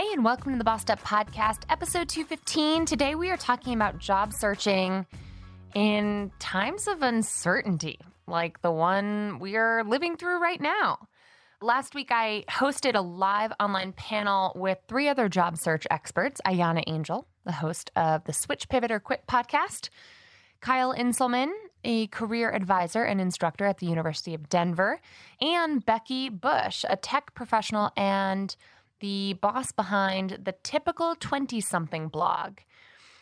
Hey, and welcome to the Bossed Up Podcast, episode 215. Today we are talking about job searching in times of uncertainty, like the one we are living through right now. Last week, I hosted a live online panel with three other job search experts Ahyiana Angel, the host of the Switch Pivot or Quit podcast, Kyle Inselman, a career advisor and instructor at the University of Denver, and Becky Bush, a tech professional and the boss behind the typical 20 something blog.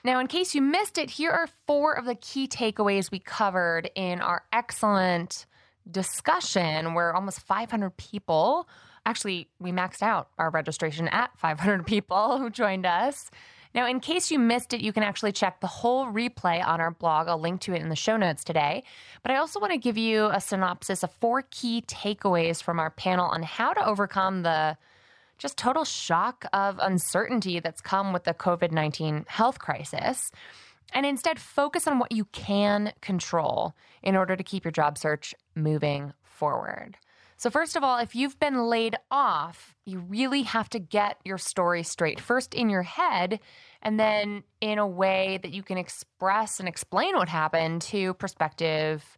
Now, in case you missed it, here are four of the key takeaways we covered in our excellent discussion where almost 500 people actually, we maxed out our registration at 500 people who joined us. Now, in case you missed it, you can actually check the whole replay on our blog. I'll link to it in the show notes today. But I also want to give you a synopsis of four key takeaways from our panel on how to overcome the just total shock of uncertainty that's come with the COVID 19 health crisis, and instead focus on what you can control in order to keep your job search moving forward. So, first of all, if you've been laid off, you really have to get your story straight. First in your head, and then in a way that you can express and explain what happened to prospective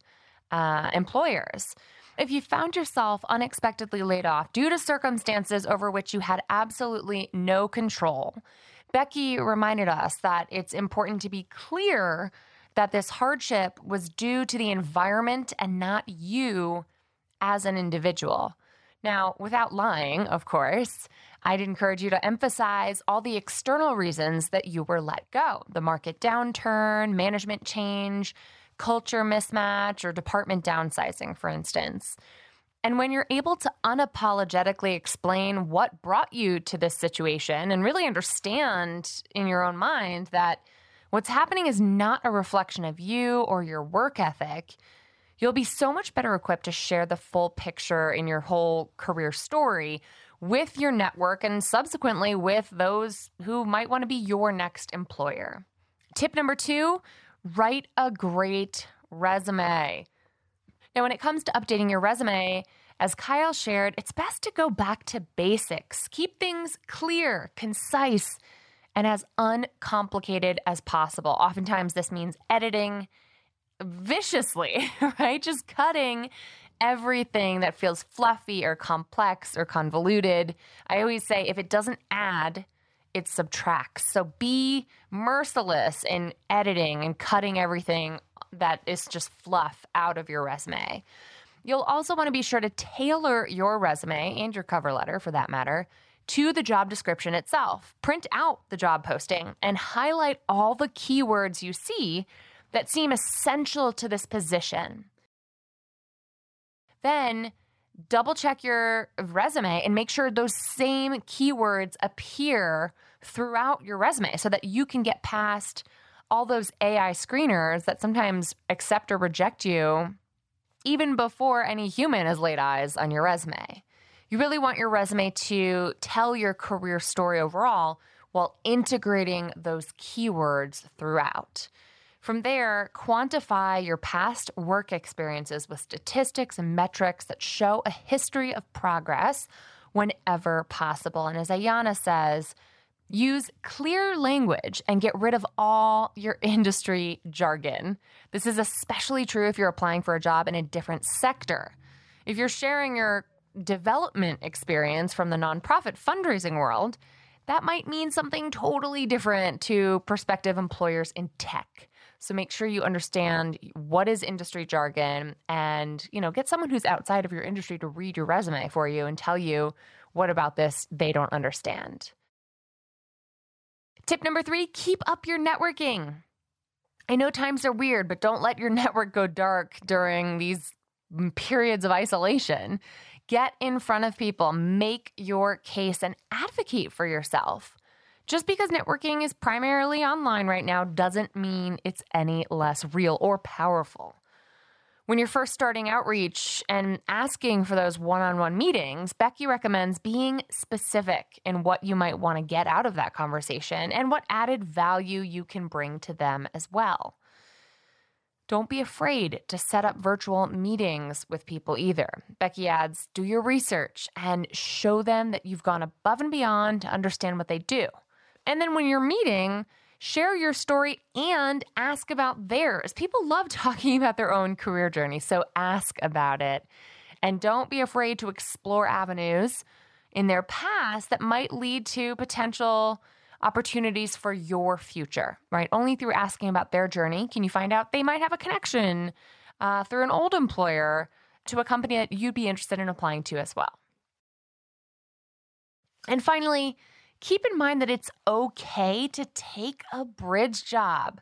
uh, employers. If you found yourself unexpectedly laid off due to circumstances over which you had absolutely no control, Becky reminded us that it's important to be clear that this hardship was due to the environment and not you as an individual. Now, without lying, of course, I'd encourage you to emphasize all the external reasons that you were let go the market downturn, management change, culture mismatch or department downsizing, for instance. And when you're able to unapologetically explain what brought you to this situation and really understand in your own mind that what's happening is not a reflection of you or your work ethic, you'll be so much better equipped to share the full picture in your whole career story with your network and subsequently with those who might want to be your next employer. Tip number two write a great resume. Now, when it comes to updating your resume, as Kyle shared, it's best to go back to basics. Keep things clear, concise, and as uncomplicated as possible. Oftentimes, this means editing viciously, right? Just cutting everything that feels fluffy or complex or convoluted. I always say if it doesn't add, it subtracts. So be merciless in editing and cutting everything that is just fluff out of your resume. You'll also want to be sure to tailor your resume and your cover letter, for that matter, to the job description itself. Print out the job posting and highlight all the keywords you see that seem essential to this position. Then double check your resume and make sure those same keywords appear throughout your resume so that you can get past all those AI screeners that sometimes accept or reject you even before any human has laid eyes on your resume. You really want your resume to tell your career story overall while integrating those keywords throughout. From there, quantify your past work experiences with statistics and metrics that show a history of progress whenever possible. And as Ahyiana says, use clear language and get rid of all your industry jargon. This is especially true if you're applying for a job in a different sector. If you're sharing your development experience from the nonprofit fundraising world, that might mean something totally different to prospective employers in tech. So make sure you understand what is industry jargon and, you know, get someone who's outside of your industry to read your resume for you and tell you what about this they don't understand. Tip number 3, keep up your networking. I know times are weird, but don't let your network go dark during these periods of isolation. Get in front of people, make your case, and advocate for yourself. Just because networking is primarily online right now doesn't mean it's any less real or powerful. When you're first starting outreach and asking for those one on one meetings, Becky recommends being specific in what you might want to get out of that conversation and what added value you can bring to them as well. Don't be afraid to set up virtual meetings with people either. Becky adds, do your research and show them that you've gone above and beyond to understand what they do. And then when you're meeting, share your story and ask about theirs. People love talking about their own career journey, so ask about it. And don't be afraid to explore avenues in their past that might lead to potential opportunities for your future, right? Only through asking about their journey can you find out they might have a connection uh, through an old employer to a company that you'd be interested in applying to as well. And finally, keep in mind that it's okay to take a bridge job.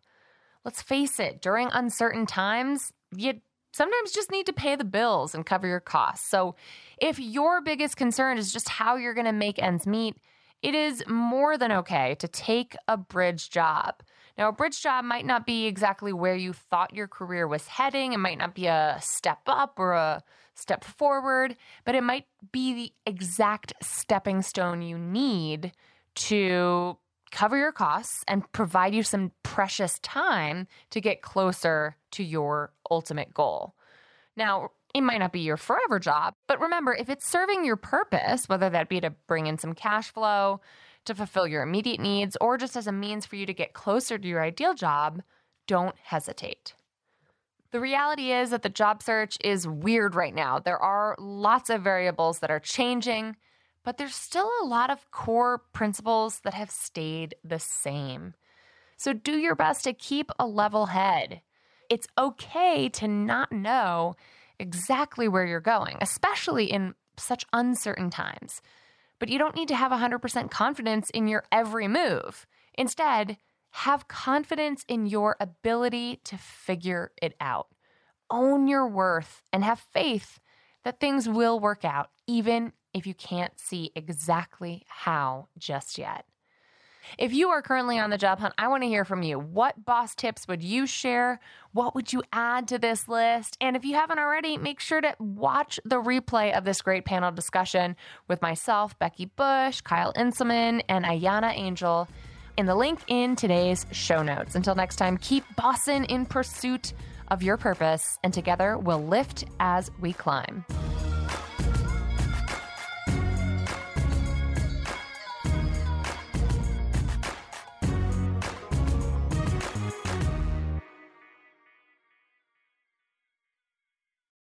Let's face it, during uncertain times, you sometimes just need to pay the bills and cover your costs. So, if your biggest concern is just how you're going to make ends meet, it is more than okay to take a bridge job. Now, a bridge job might not be exactly where you thought your career was heading. It might not be a step up or a step forward, but it might be the exact stepping stone you need to cover your costs and provide you some precious time to get closer to your ultimate goal. Now, it might not be your forever job, but remember, if it's serving your purpose, whether that be to bring in some cash flow, to fulfill your immediate needs, or just as a means for you to get closer to your ideal job, don't hesitate. The reality is that the job search is weird right now. There are lots of variables that are changing, but there's still a lot of core principles that have stayed the same. So do your best to keep a level head. It's okay to not know exactly where you're going, especially in such uncertain times. But you don't need to have 100% confidence in your every move. Instead, have confidence in your ability to figure it out. Own your worth and have faith that things will work out, even if you can't see exactly how just yet. If you are currently on the job hunt, I want to hear from you. What boss tips would you share? What would you add to this list? And if you haven't already, make sure to watch the replay of this great panel discussion with myself, Becky Bush, Kyle Inselman, and Ahyiana Angel in the link in today's show notes. Until next time, keep bossing in pursuit of your purpose, and together we'll lift as we climb.